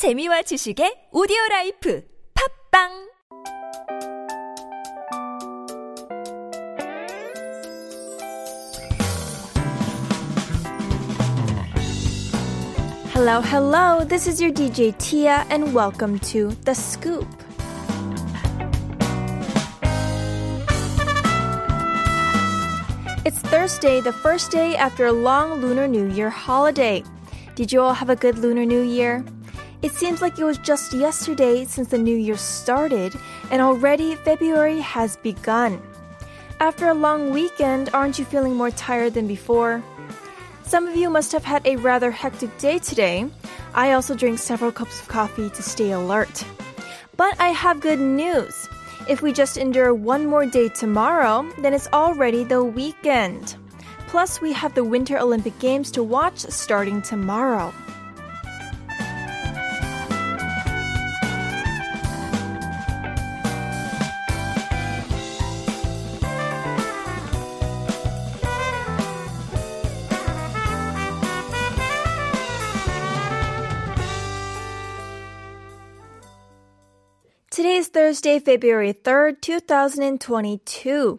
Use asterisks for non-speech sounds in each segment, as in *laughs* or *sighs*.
재미와 지식의 오디오 라이프 팝빵 Hello, hello. This is your DJ Tia, and welcome to The Scoop. It's Thursday, the first day after a long Lunar New Year holiday. Did you all have a good Lunar New Year? It seems like it was just yesterday since the new year started, and already February has begun. After a long weekend, aren't you feeling more tired than before? Some of you must have had a rather hectic day today. I also drink several cups of coffee to stay alert. But I have good news. If we just endure one more day tomorrow, then it's already the weekend. Plus, we have the Winter Olympic Games to watch starting tomorrow. Thursday, February 3rd, 2022.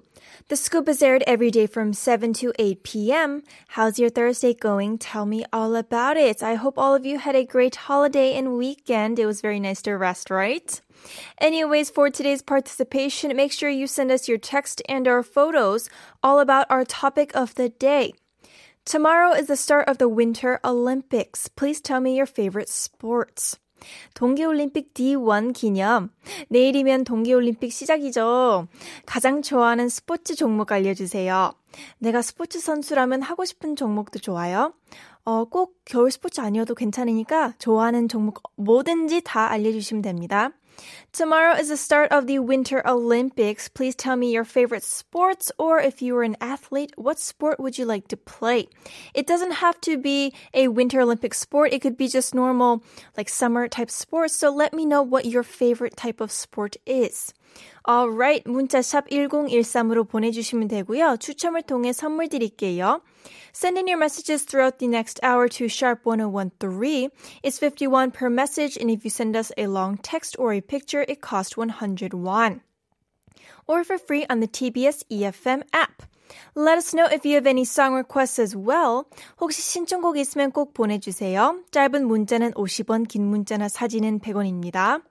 The scoop is aired every day from 7 to 8 p.m. How's your Thursday going? Tell me all about it. I hope all of you had a great holiday and weekend. It was very nice to rest, right? Anyways, for today's participation, make sure you send us your text and our photos all about our topic of the day. Tomorrow is the start of the Winter Olympics. Please tell me your favorite sports. 동계올림픽 D1 기념. 내일이면 동계올림픽 시작이죠. 가장 좋아하는 스포츠 종목 알려주세요. 내가 스포츠 선수라면 하고 싶은 종목도 좋아요. 어, 꼭 겨울 스포츠 아니어도 괜찮으니까 좋아하는 종목 뭐든지 다 알려주시면 됩니다. Tomorrow is the start of the Winter Olympics. Please tell me your favorite sports, or if you were an athlete, what sport would you like to play? It doesn't have to be a Winter Olympic sport. It could be just normal, like summer type sports. So let me know what your favorite type of sport is. Alright, 문자 샵 1013으로 보내주시면 되고요. 추첨을 통해 선물 드릴게요. Send in your messages throughout the next hour to sharp 1013. It's 51 per message, and if you send us a long text or a picture, it costs 100 won. Or for free on the TBS EFM app. Let us know if you have any song requests as well. 혹시 신청곡 있으면 꼭 보내주세요. 짧은 문자는 50원, 긴 문자나 사진은 100원입니다.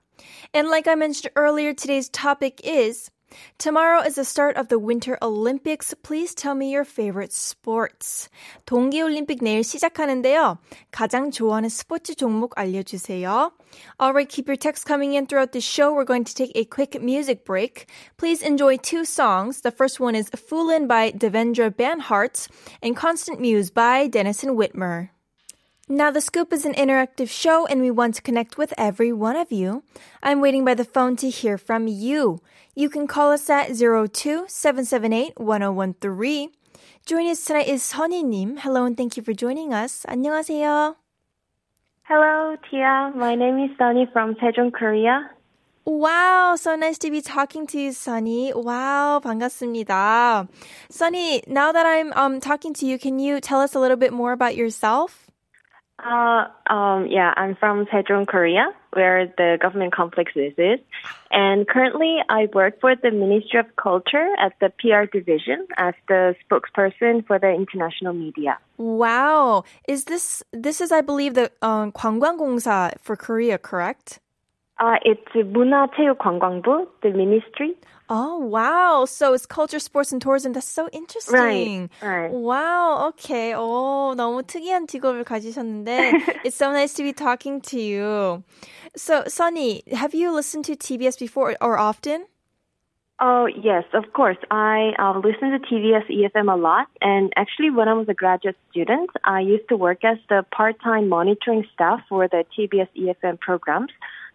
And like I mentioned earlier, today's topic is Tomorrow is the start of the Winter Olympics. Please tell me your favorite sports. 동계올림픽 내일 시작하는데요. 가장 좋아하는 스포츠 종목 알려주세요. Alright, keep your text coming in throughout the show. We're going to take a quick music break. Please enjoy two songs. The first one is Foolin' by Devendra Banhart and Constant Muse by Denison Witmer. Now, The Scoop is an interactive show and we want to connect with every one of you. I'm waiting by the phone to hear from you. You can call us at 02-778-1013. Joining us tonight is Sunny-님. Hello and thank you for joining us. 안녕하세요. Hello, Tia. My name is Sunny from Sejong, Korea. Wow, so nice to be talking to you, Sunny. Wow, 반갑습니다. Sunny, now that I'm um, talking to you, can you tell us a little bit more about yourself? Uh, um, yeah, I'm from Sejong, Korea, where the government complex is. is. And currently, I work for the Ministry of Culture at the PR division as the spokesperson for the international media. Wow, is this this is I believe the um, 관광공사 for Korea, correct? Uh, it's 문화체육관광부, the ministry. Oh wow! So it's culture, sports, and tourism. That's so interesting. Right. Right. Wow. Okay. Oh, 너무 특이한 직업을 가지셨는데 *laughs* it's so nice to be talking to you. So, Sunny, have you listened to TBS before or often? Oh yes, of course. I uh, listen to TBS EFM a lot, and actually, when I was a graduate student, I used to work as the part-time monitoring staff for the TBS EFM programs.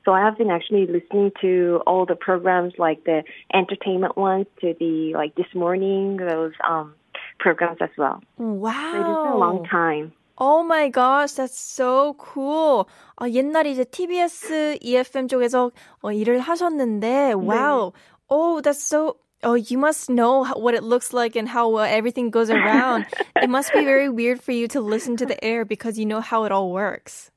So I have been actually listening to all the programs, like the entertainment ones, to the like this morning those um programs as well. Wow. So it's been a long time. Oh my gosh, that's so cool. 아, 옛날에 이제 TBS EFM 쪽에서 어, 일을 하셨는데, wow. Oh, that's so, oh, you must know how, what it looks like and how uh, everything goes around. it must be very weird for you to listen to the air because you know how it all works.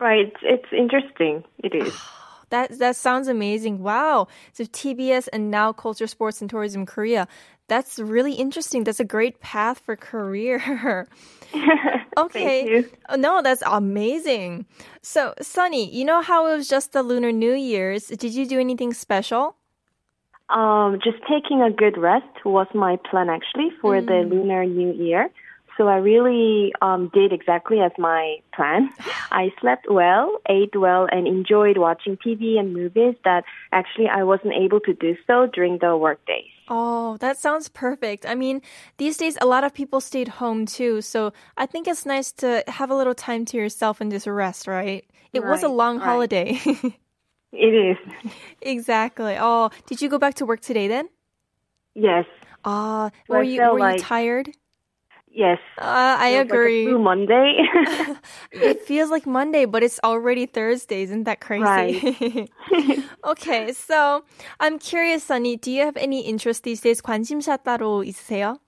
Right. It's, it's interesting. It is. *sighs* That that sounds amazing. Wow. So TBS and now Culture, Sports and Tourism Korea. That's really interesting. That's a great path for career. *laughs* okay. you. Oh, no, that's amazing. So, Sunny, you know how it was just the Lunar New Year's? Did you do anything special? Um, just taking a good rest was my plan actually for the Lunar New Year. So I really um, did exactly as my plan. *sighs* I slept well, ate well, and enjoyed watching TV and movies that actually I wasn't able to do so during the work days. Oh, that sounds perfect. I mean, these days a lot of people stayed home too, so I think it's nice to have a little time to yourself and just rest, right? It was a long right. holiday. *laughs* It is. exactly. Oh, did you go back to work today then? Yes. Ah, were you were you tired? Yes. Uh, I It was like a agree. blue Monday. *laughs* *laughs* it feels like Monday, but it's already Thursday. Isn't that crazy? *laughs* okay, so I'm curious, Sunny. Do you have any interest these days? 관심사 따로 있으세요?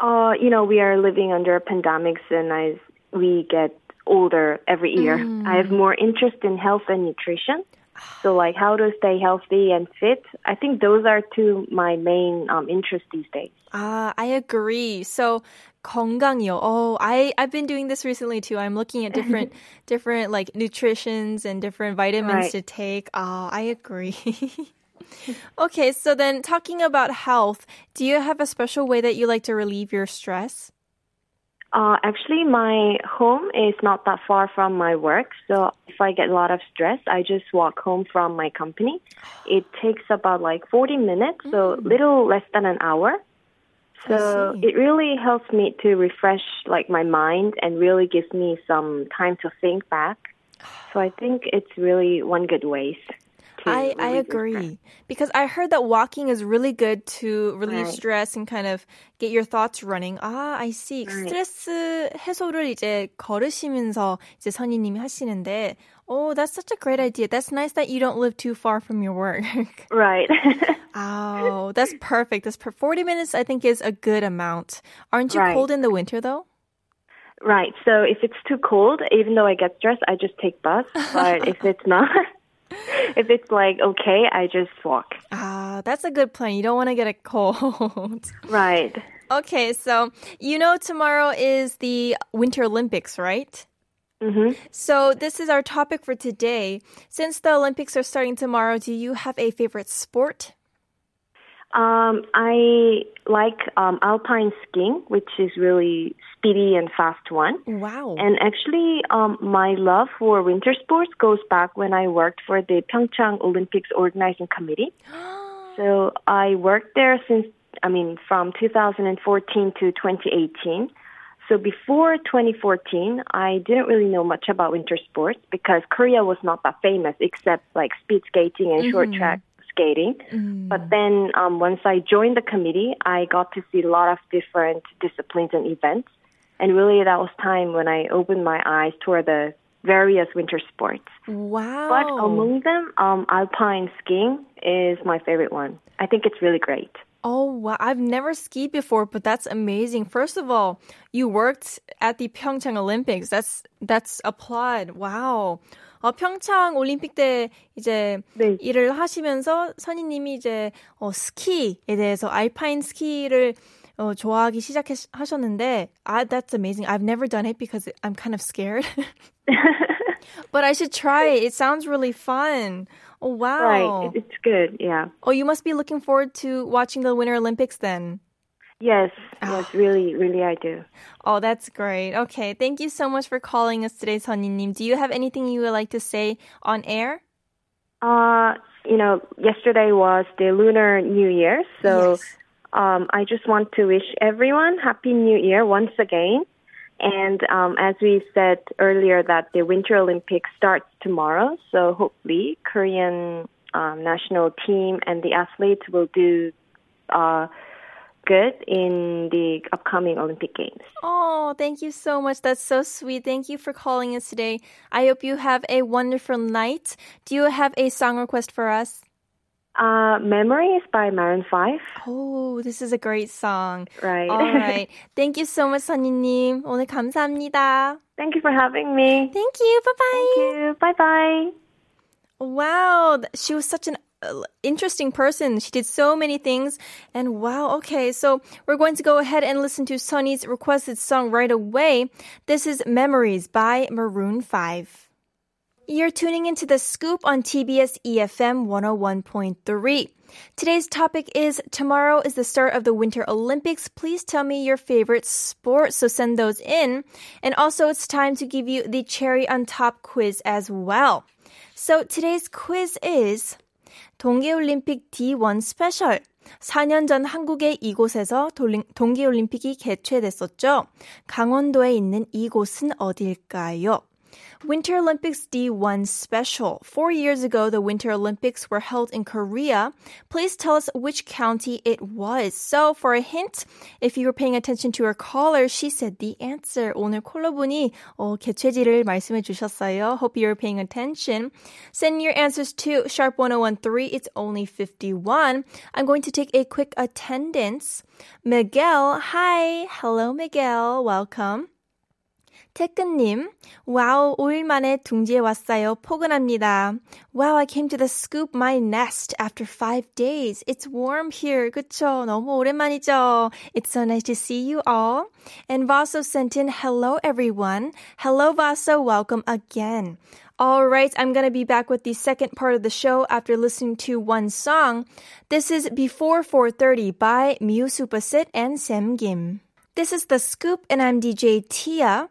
uh, you know, we are living under pandemics and as we get older every year, I have more interest in health and nutrition. *sighs* So like how to stay healthy and fit. I think those are two my main um, interests these days. Ah, I agree. So 건강이요. Oh, I I've been doing this recently too. I'm looking at different *laughs* different like nutritions and different vitamins Right. to take. Ah, I agree. *laughs* okay, so then talking about health, do you have a special way that you like to relieve your stress? Uh, actually, my home is not that far from my work. So if I get a lot of stress, I just walk home from my company. *gasps* It takes about like 40 minutes, so little less than an hour. So see. it really helps me to refresh like my mind and really gives me some time to think back. So I think it's really one good way. to I, I relieve your stress. agree. Because I heard that walking is really good to relieve Right. stress and kind of get your thoughts running. 아, I see. Right. 스트레스 해소를 이제 걸으시면서 이제 선희님이 하시는데, oh, that's such a great idea. That's nice that you don't live too far from your work. *laughs* Right. *laughs* oh, that's perfect. That's per- 40 minutes, I think, is a good amount. Aren't you Right. cold in the winter, though? right. So if it's too cold, even though I get stressed, I just take bus. But if it's not, *laughs* if it's like okay, I just walk. Ah, that's a good plan. You don't want to get a cold. Right. Okay, so you know tomorrow is the Winter Olympics, right? Hmm So this is our topic for today. Since the Olympics are starting tomorrow, do you have a favorite sport? Um, I like um, alpine skiing, which is really speedy and fast one. Wow. And actually, um, my love for winter sports goes back when I worked for the Pyeongchang Olympics organizing committee. *gasps* So I worked there since, I mean, from 2014 to 2018. So before 2014, I didn't really know much about winter sports because Korea was not that famous except like speed skating and short track skating. But then um, once I joined the committee, I got to see a lot of different disciplines and events. And really, that was time when I opened my eyes toward the various winter sports. wow. But among them, um, alpine skiing is my favorite one. I think it's really great. oh, wow. I've never skied before, but that's amazing. First of all, you worked at the Pyeongchang Olympics. That's that's applaud. Wow. 어, 평창 올림픽 때 이제 네. 일을 하시면서 선희님이 이제 어, 스키에 대해서 알파인 스키를 어, 좋아하기 시작하셨는데, ah, that's amazing. I've never done it because I'm kind of scared. *laughs* *laughs* but I should try it. It sounds really fun. Oh wow! Right, it's good. Yeah. Oh, you must be looking forward to watching the Winter Olympics then. Yes, ah. yes, really, really, I do. Oh, that's great. Okay, thank you so much for calling us today, Sonny Nim. Do you have anything you would like to say on air? Uh, you know, yesterday was the Lunar New Year, so yes. um, I just want to wish everyone Happy New Year once again. And um, as we said earlier, that the Winter Olympics starts tomorrow, so hopefully Korean um, national team and the athletes will do uh, good in the upcoming Olympic Games. Oh, thank you so much. That's so sweet. Thank you for calling us today. I hope you have a wonderful night. Do you have a song request for us? Uh, Memories by Maroon 5. Oh, this is a great song. Right. All *laughs* right. Thank you so much, 선희님. 오늘 감사합니다. Thank you for having me. Thank you. Bye bye. Thank you. Bye bye. Wow, th- she was such an uh, interesting person. She did so many things. And wow, okay, so we're going to go ahead and listen to Sunny's requested song right away. This is Memories by Maroon 5. You're tuning into the scoop on TBS EFM 101.3. Today's topic is tomorrow is the start of the Winter Olympics. Please tell me your favorite sport. So send those in. And also it's time to give you the cherry on top quiz as well. So today's quiz is 동계올림픽 D1 스페셜. 4년 전 한국의 이곳에서 돌리- 동계올림픽이 개최됐었죠. 강원도에 있는 이곳은 어딜까요? Winter Olympics D1 special. Four years ago, the Winter Olympics were held in Korea. Please tell us which county it was. So, for a hint, if you were paying attention to our caller, she said the answer. 오늘 콜러분이 어, 개최지를 말씀해 주셨어요. Hope you're paying attention. Send your answers to sharp1013. It's only 51. I'm going to take a quick attendance. Miguel, hi. Hello, Miguel. Welcome. 태근님, 와우, 5일 만에 둥지에 왔어요. 포근합니다. Wow, I came to the scoop my nest after five days. It's warm here. 그쵸? 너무 오랜만이죠? It's so nice to see you all. And Vaso sent in, hello everyone. Hello Vaso, welcome again. All right, I'm going to be back with the second part of the show after listening to one song. This is Before 4:30 by Miu Supasit and Sam Kim. This is The Scoop and I'm DJ Tia.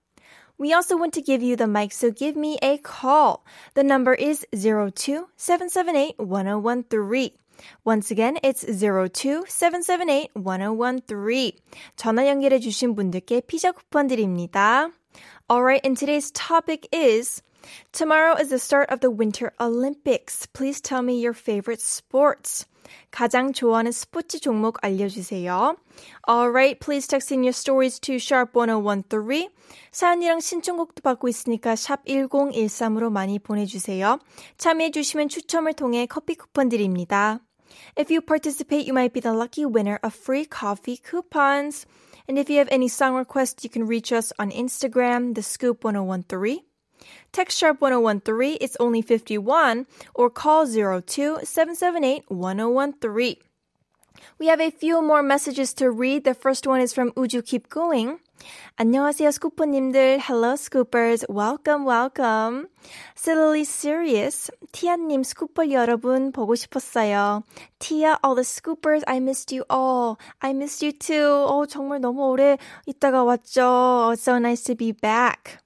We also want to give you the mic, so give me a call. The number is 02-778-1013. Once again, it's 02-778-1013. 전화 연결해 주신 분들께 피자 쿠폰 드립니다. Alright, and today's topic is Tomorrow is the start of the Winter Olympics. Please tell me your favorite sports. 가장 좋아하는 스포츠 종목 알려주세요. Alright, please text in your stories to sharp1013. 사연이랑 신청곡도 받고 있으니까 샵 1013으로 많이 보내주세요. 참여해주시면 추첨을 통해 커피 쿠폰 드립니다. If you participate, you might be the lucky winner of free coffee coupons. And if you have any song requests, you can reach us on Instagram, the scoop 1013. Text sharp 1013, it's only 51, or call 02 778 1013. We have a few more messages to read. The first one is from Uju Keep Going. 안녕하세요, 스쿠퍼님들. Hello, scoopers. Welcome, welcome. Silly serious. 티아님, 스쿠퍼 여러분 보고 싶었어요. Tia, all the scoopers, I missed you all. I missed you too. 어, 정말 너무 오래 있다가 왔죠. So nice to be back.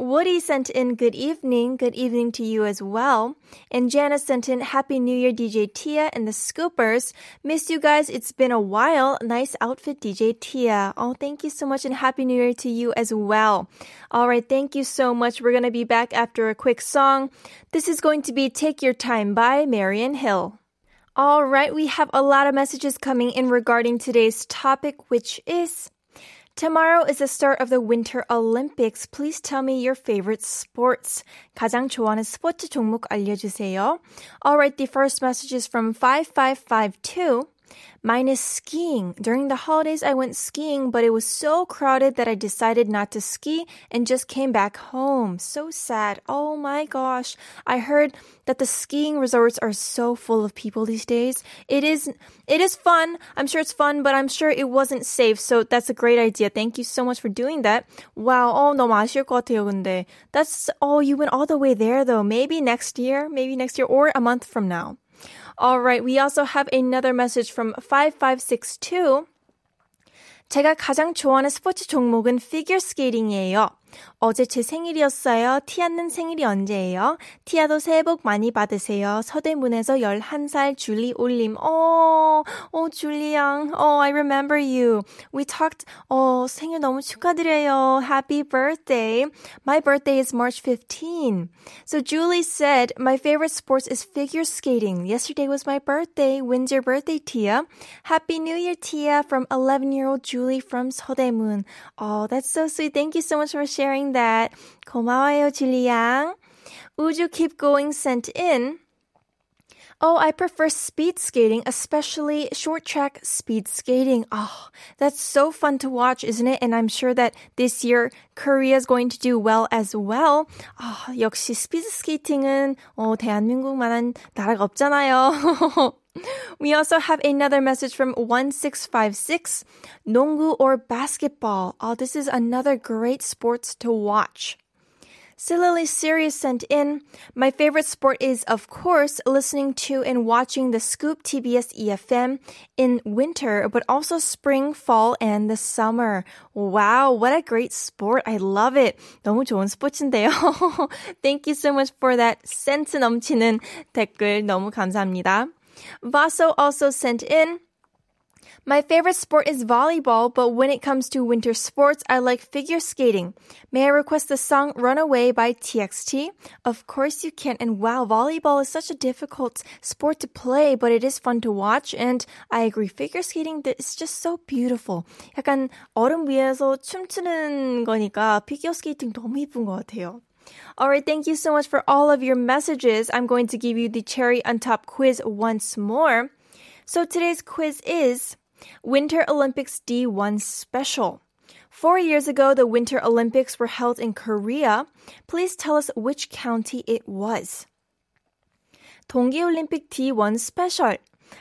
Woody sent in good evening, good evening to you as well. And Janice sent in Happy New Year, DJ Tia and the Scoopers. Missed you guys. It's been a while. Nice outfit, DJ Tia. Oh, thank you so much and Happy New Year to you as well. All right. Thank you so much. We're going to be back after a quick song. This is going to be Take Your Time by Marian Hill. All right. We have a lot of messages coming in regarding today's topic, which is Tomorrow is the start of the Winter Olympics. Please tell me your favorite sports. 가장 좋아하는 스포츠 종목 알려주세요. Alright, the first message is from 5552. Mine is skiing. During the holidays, I went skiing, but it was so crowded that I decided not to ski and just came back home. So sad. Oh my gosh. I heard that the skiing resorts are so full of people these days. It is, it is fun. I'm sure it's fun, but I'm sure it wasn't safe. So that's a great idea. Thank you so much for doing that. Wow. Oh, 너무 아쉬울 것 같아요, 근데. That's, oh, you went all the way there though. Maybe next year, maybe next year or a month from now. All right. We also have another message from 5562. 제가 가장 좋아하는 스포츠 종목은 피겨 스케이팅이에요. 어제 제 생일이었어요. 티아는 생일이 언제예요? 티아도 새해 복 많이 받으세요. 서대문에서 11살 줄리 올림. 어, 어, 줄리 양. 어, I remember you. We talked, 어, 생일 너무 축하드려요. Happy birthday. My birthday is March 15. So Julie said, my favorite sports is figure skating. Yesterday was my birthday. When's your birthday, Tia? Happy New Year, Tia, from 11-year-old Julie from 서대문. Oh, that's so sweet. Thank you so much for sharing sharing that. 고마워요, 줄리양. Uju Keep Going sent in? Oh, I prefer speed skating, especially short track speed skating. Oh, that's so fun to watch, isn't it? And I'm sure that this year Korea is going to do well as well. Ah, 역시 스피드 스케이팅은 어, 대한민국만한 나라가 없잖아요. *laughs* We also have another message from 1656. 농구 or basketball. Oh, this is another great sports to watch. Silly Serious sent in, My favorite sport is, of course, listening to and watching the Scoop TBS EFM in winter, but also spring, fall, and the summer. Wow, what a great sport. I love it. 너무 좋은 스포츠인데요. *laughs* Thank you so much for that 센스 넘치는 댓글. 너무 감사합니다. Vaso also sent in, my favorite sport is volleyball, but when it comes to winter sports, I like figure skating. May I request the song Runaway by TXT? Of course you can. And wow, volleyball is such a difficult sport to play, but it is fun to watch. And I agree, figure skating is just so beautiful. 약간 얼음 위에서 춤추는 거니까 피겨 스케이팅 너무 예쁜 것 같아요. Alright, thank you so much for all of your messages. I'm going to give you the cherry on top quiz once more. So today's quiz is Winter Olympics D1 Special. Four years ago, the Winter Olympics were held in Korea. Please tell us which county it was. 동계올림픽 D1 스페셜.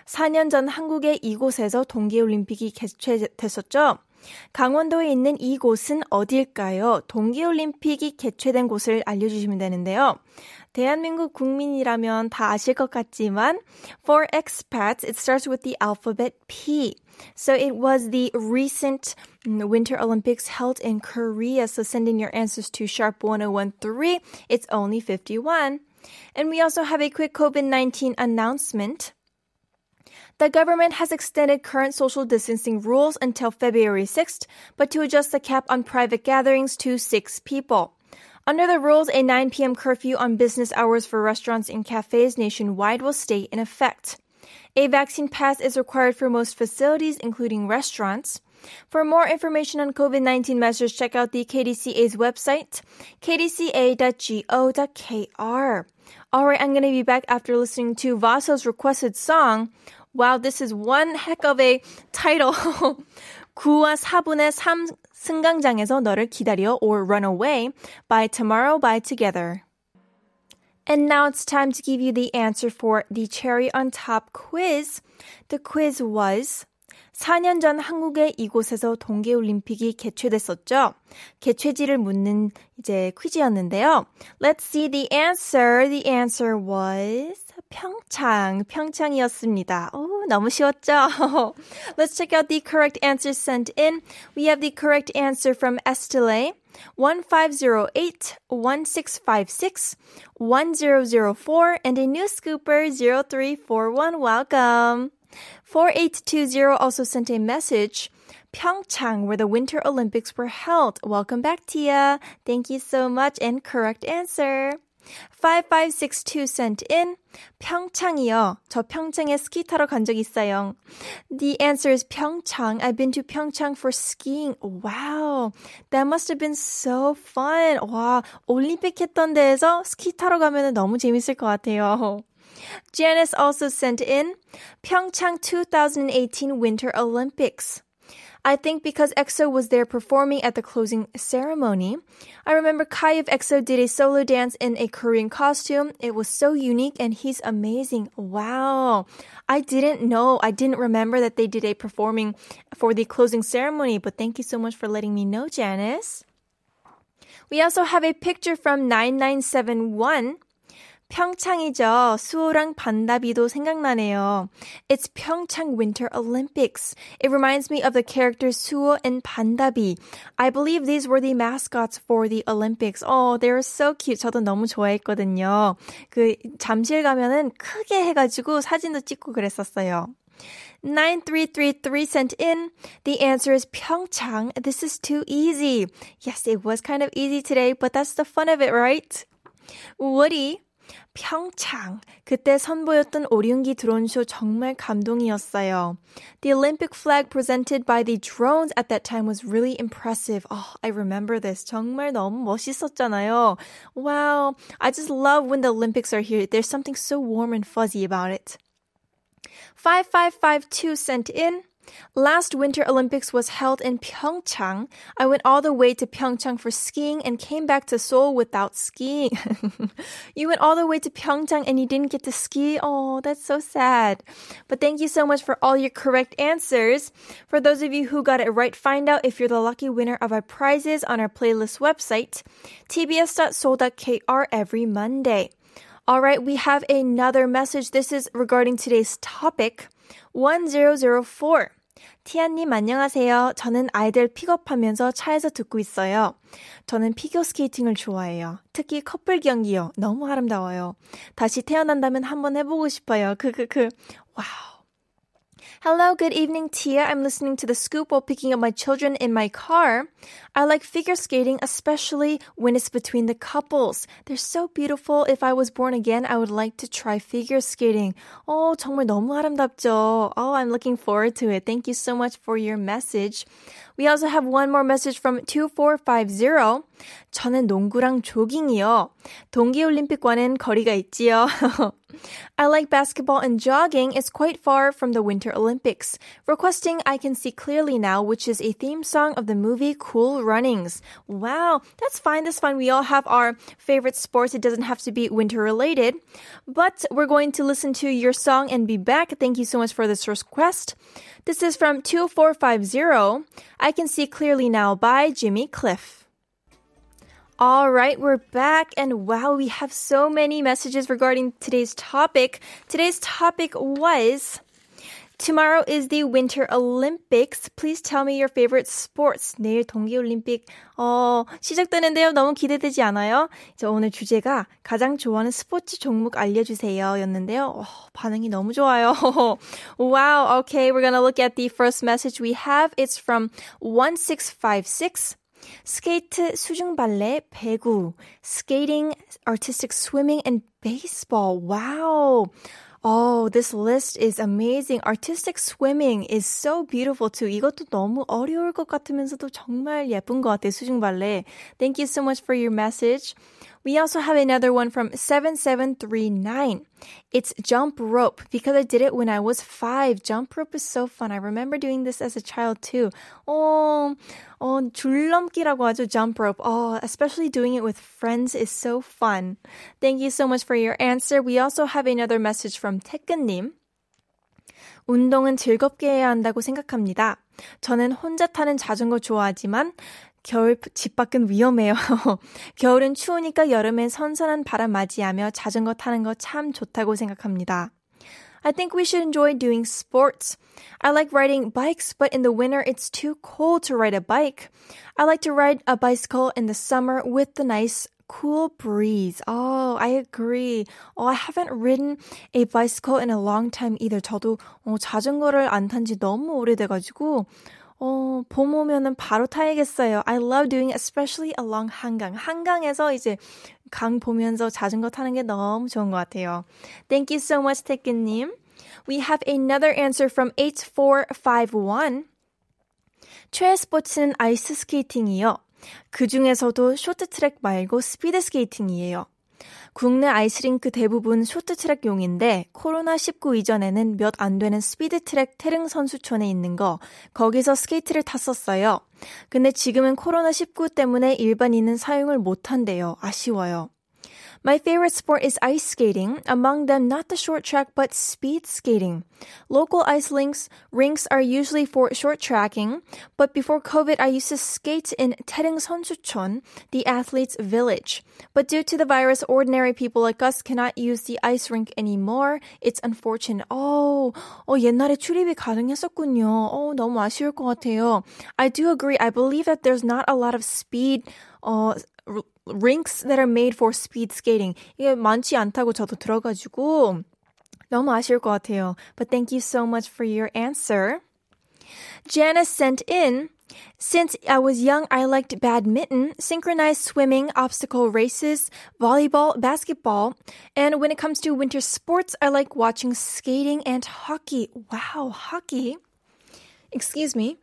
4년 전 한국의 이곳에서 동계올림픽이 개최됐었죠. 강원도에 있는 이곳은 어딜까요? 동계올림픽이 개최된 곳을 알려주시면 되는데요. 대한민국 국민이라면 다 아실 것 같지만 for expats it starts with the alphabet P. So it was the recent Winter Olympics held in Korea. So send in your answers to sharp 1013. It's only 51. And we also have a quick COVID-19 announcement. The government has extended current social distancing rules until February 6th, but to adjust the cap on private gatherings to six people. Under the rules, a 9 p.m. curfew on business hours for restaurants and cafes nationwide will stay in effect. A vaccine pass is required for most facilities, including restaurants. For more information on COVID 19 measures, check out the KDCA's website, kdca.go.kr. Alright, I'm gonna be back after listening to Vaso's requested song. Wow, this is one heck of a title. 9와 4분의 3 승강장에서 너를 기다려 or run away by tomorrow by together. And now it's time to give you the answer for the cherry on top quiz. The quiz was 4년 전 한국의 이곳에서 동계올림픽이 개최됐었죠. 개최지를 묻는 이제 퀴즈였는데요. Let's see the answer. The answer was 평창, 평창이었습니다. 오, 너무 쉬웠죠? *laughs* Let's check out the correct answers sent in. We have the correct answer from Estelle. 1508, 1656, 1004, and a new scooper 0341. Welcome. 4820 also sent a message. Pyeongchang, where the Winter Olympics were held. Welcome back, Tia. Thank you so much. And correct answer. 5562 sent in 평창이요. 저 평창에 스키 타러 간 적 있어요. The answer is Pyeongchang. I've been to Pyeongchang for skiing. Wow. That must have been so fun. 와, 올림픽 했던 데에서 스키 타러 가면 너무 재밌을 것 같아요. Janice also sent in Pyeongchang 2018 Winter Olympics. I think because EXO was there performing at the closing ceremony. I remember Kai of EXO did a solo dance in a Korean costume. It was so unique and he's amazing. Wow. I didn't know, I didn't remember that they did a performing for the closing ceremony, but thank you so much for letting me know, Janice. We also have a picture from 9971. 평창이죠. 수호랑 반다비도 생각나네요. It's Pyeongchang Winter Olympics. It reminds me of the characters Suho and Bandabi. I believe these were the mascots for the Olympics. Oh, they were so cute. 저도 너무 좋아했거든요. 그 잠실 가면은 크게 해가지고 사진도 찍고 그랬었어요. 9333 sent in. The answer is Pyeongchang. This is too easy. Yes, it was kind of easy today, but that's the fun of it, right? Woody 평창. 그때 선보였던 오륜기 드론 쇼 정말 감동이었어요. The Olympic flag presented by the drones at that time was really impressive. Oh, I remember this. 정말 너무 멋있었잖아요. Wow. I just love when the Olympics are here. There's something so warm and fuzzy about it. 5552 sent in. Last Winter Olympics was held in Pyeongchang. I went all the way to Pyeongchang for skiing and came back to Seoul without skiing. *laughs* you went all the way to Pyeongchang and you didn't get to ski? Oh, that's so sad. But thank you so much for all your correct answers. For those of you who got it right, find out if you're the lucky winner of our prizes on our playlist website, tbs.seoul.kr every Monday. All right, we have another message. This is regarding today's topic. 1004. 티아님 안녕하세요. 저는 아이들 픽업하면서 차에서 듣고 있어요. 저는 피겨 스케이팅을 좋아해요. 특히 커플 경기요. 너무 아름다워요. 다시 태어난다면 한번 해보고 싶어요. 크크크. 와우. Hello, good evening, Tia. I'm listening to the scoop while picking up my children in my car. I like figure skating, especially when it's between the couples. They're so beautiful. If I was born again, I would like to try figure skating. Oh, 정말 너무 아름답죠. Oh, I'm looking forward to it. Thank you so much for your message. We also have one more message from 2450. 저는 농구랑 조깅이요. 동계올림픽과는 거리가 있지요. *laughs* I like basketball and jogging. It's quite far from the Winter Olympics. Requesting I Can See Clearly Now, which is a theme song of the movie Cool Runnings. Wow, that's fine, that's fine. We all have our favorite sports. It doesn't have to be winter related. But we're going to listen to your song and be back. Thank you so much for this request. This is from 2450. I Can See Clearly Now by Jimmy Cliff. All right, we're back. And wow, we have so many messages regarding today's topic. Today's topic was Tomorrow is the Winter Olympics. Please tell me your favorite sports. 내일 동계올림픽 어, 시작되는데요. 너무 기대되지 않아요? 저 오늘 주제가 가장 좋아하는 스포츠 종목 알려주세요. 였는데요. 어, 반응이 너무 좋아요. *laughs* wow. Okay, we're gonna look at the first message we have. It's from 1656. 스케이트, 수중 발레, 배구, skating, artistic swimming, and baseball. Wow. Oh, this list is amazing. Artistic swimming is so beautiful too. 이것도 너무 어려울 것 같으면서도 정말 예쁜 것 같아요. 수중 발레. Thank you so much for your message. We also have another one from 7739. It's jump rope because I did it when I was five. Jump rope is so fun. I remember doing this as a child too. Oh, oh, 줄넘기라고 하죠, jump rope. Oh, especially doing it with friends is so fun. Thank you so much for your answer. We also have another message from 태근님. 운동은 즐겁게 해야 한다고 생각합니다. 저는 혼자 타는 자전거 좋아하지만 겨울 집 밖은 위험해요. 겨울은 추우니까 여름엔 선선한 바람 맞이하며 자전거 타는 거 참 좋다고 생각합니다. I think we should enjoy doing sports. I like riding bikes, but in the winter it's too cold to ride a bike. I like to ride a bicycle in the summer with the nice cool breeze. Oh, I agree. Oh, I haven't ridden a bicycle in a long time either. 저도 어, 자전거를 안 탄 지 너무 오래돼가지고 어, 봄 오면은 바로 타야겠어요. I love doing especially along 한강. 한강에서 이제 강 보면서 자전거 타는 게 너무 좋은 것 같아요. Thank you so much, 태근님. We have another answer from 8451. 최애 스포츠는 아이스 스케이팅이요. 그 중에서도 쇼트트랙 말고 스피드 스케이팅이에요. 국내 아이스링크 대부분 쇼트트랙용인데 코로나19 이전에는 몇 안 되는 스피드트랙 태릉 선수촌에 있는 거 거기서 스케이트를 탔었어요. 근데 지금은 코로나19 때문에 일반인은 사용을 못 한대요. 아쉬워요. My favorite sport is ice skating. Among them, not the short track, but speed skating. Local ice links, rinks are usually for short tracking, but before COVID, I used to skate in Taereung Sonsucheon, the athletes' village. But due to the virus, ordinary people like us cannot use the ice rink anymore. It's unfortunate. Oh, 어, 옛날에 출입이 가능했었군요. 어, 너무 아쉬울 것 같아요. I do agree. I believe that there's not a lot of speed, uh, rinks that are made for speed skating. 이게 많지 않다고 저도 들어가지고 너무 아쉬울 것 같아요. But thank you so much for your answer. Janice sent in since I was young, I liked badminton, synchronized swimming, obstacle races, volleyball, basketball. And when it comes to winter sports, I like watching skating and hockey. Wow, hockey. Excuse me.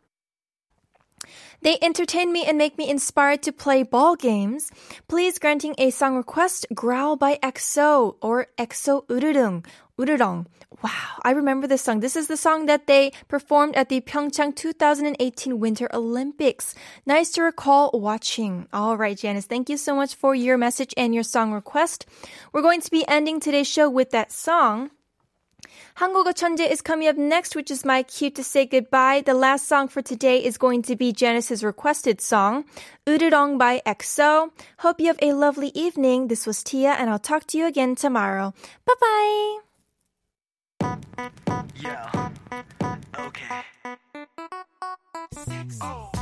They entertain me and make me inspired to play ball games. Please granting a song request, Growl by EXO or EXO Ururung. Ururong. Wow, I remember this song. This is the song that they performed at the Pyeongchang 2018 Winter Olympics. Nice to recall watching. All right, Janice, thank you so much for your message and your song request. We're going to be ending today's show with that song. 한국어 천재 is coming up next, which is my cue to say goodbye. The last song for today is going to be Janice's requested song, Ururong by EXO. Hope you have a lovely evening. This was Tia, and I'll talk to you again tomorrow. Bye bye. Yeah. Okay. Oh.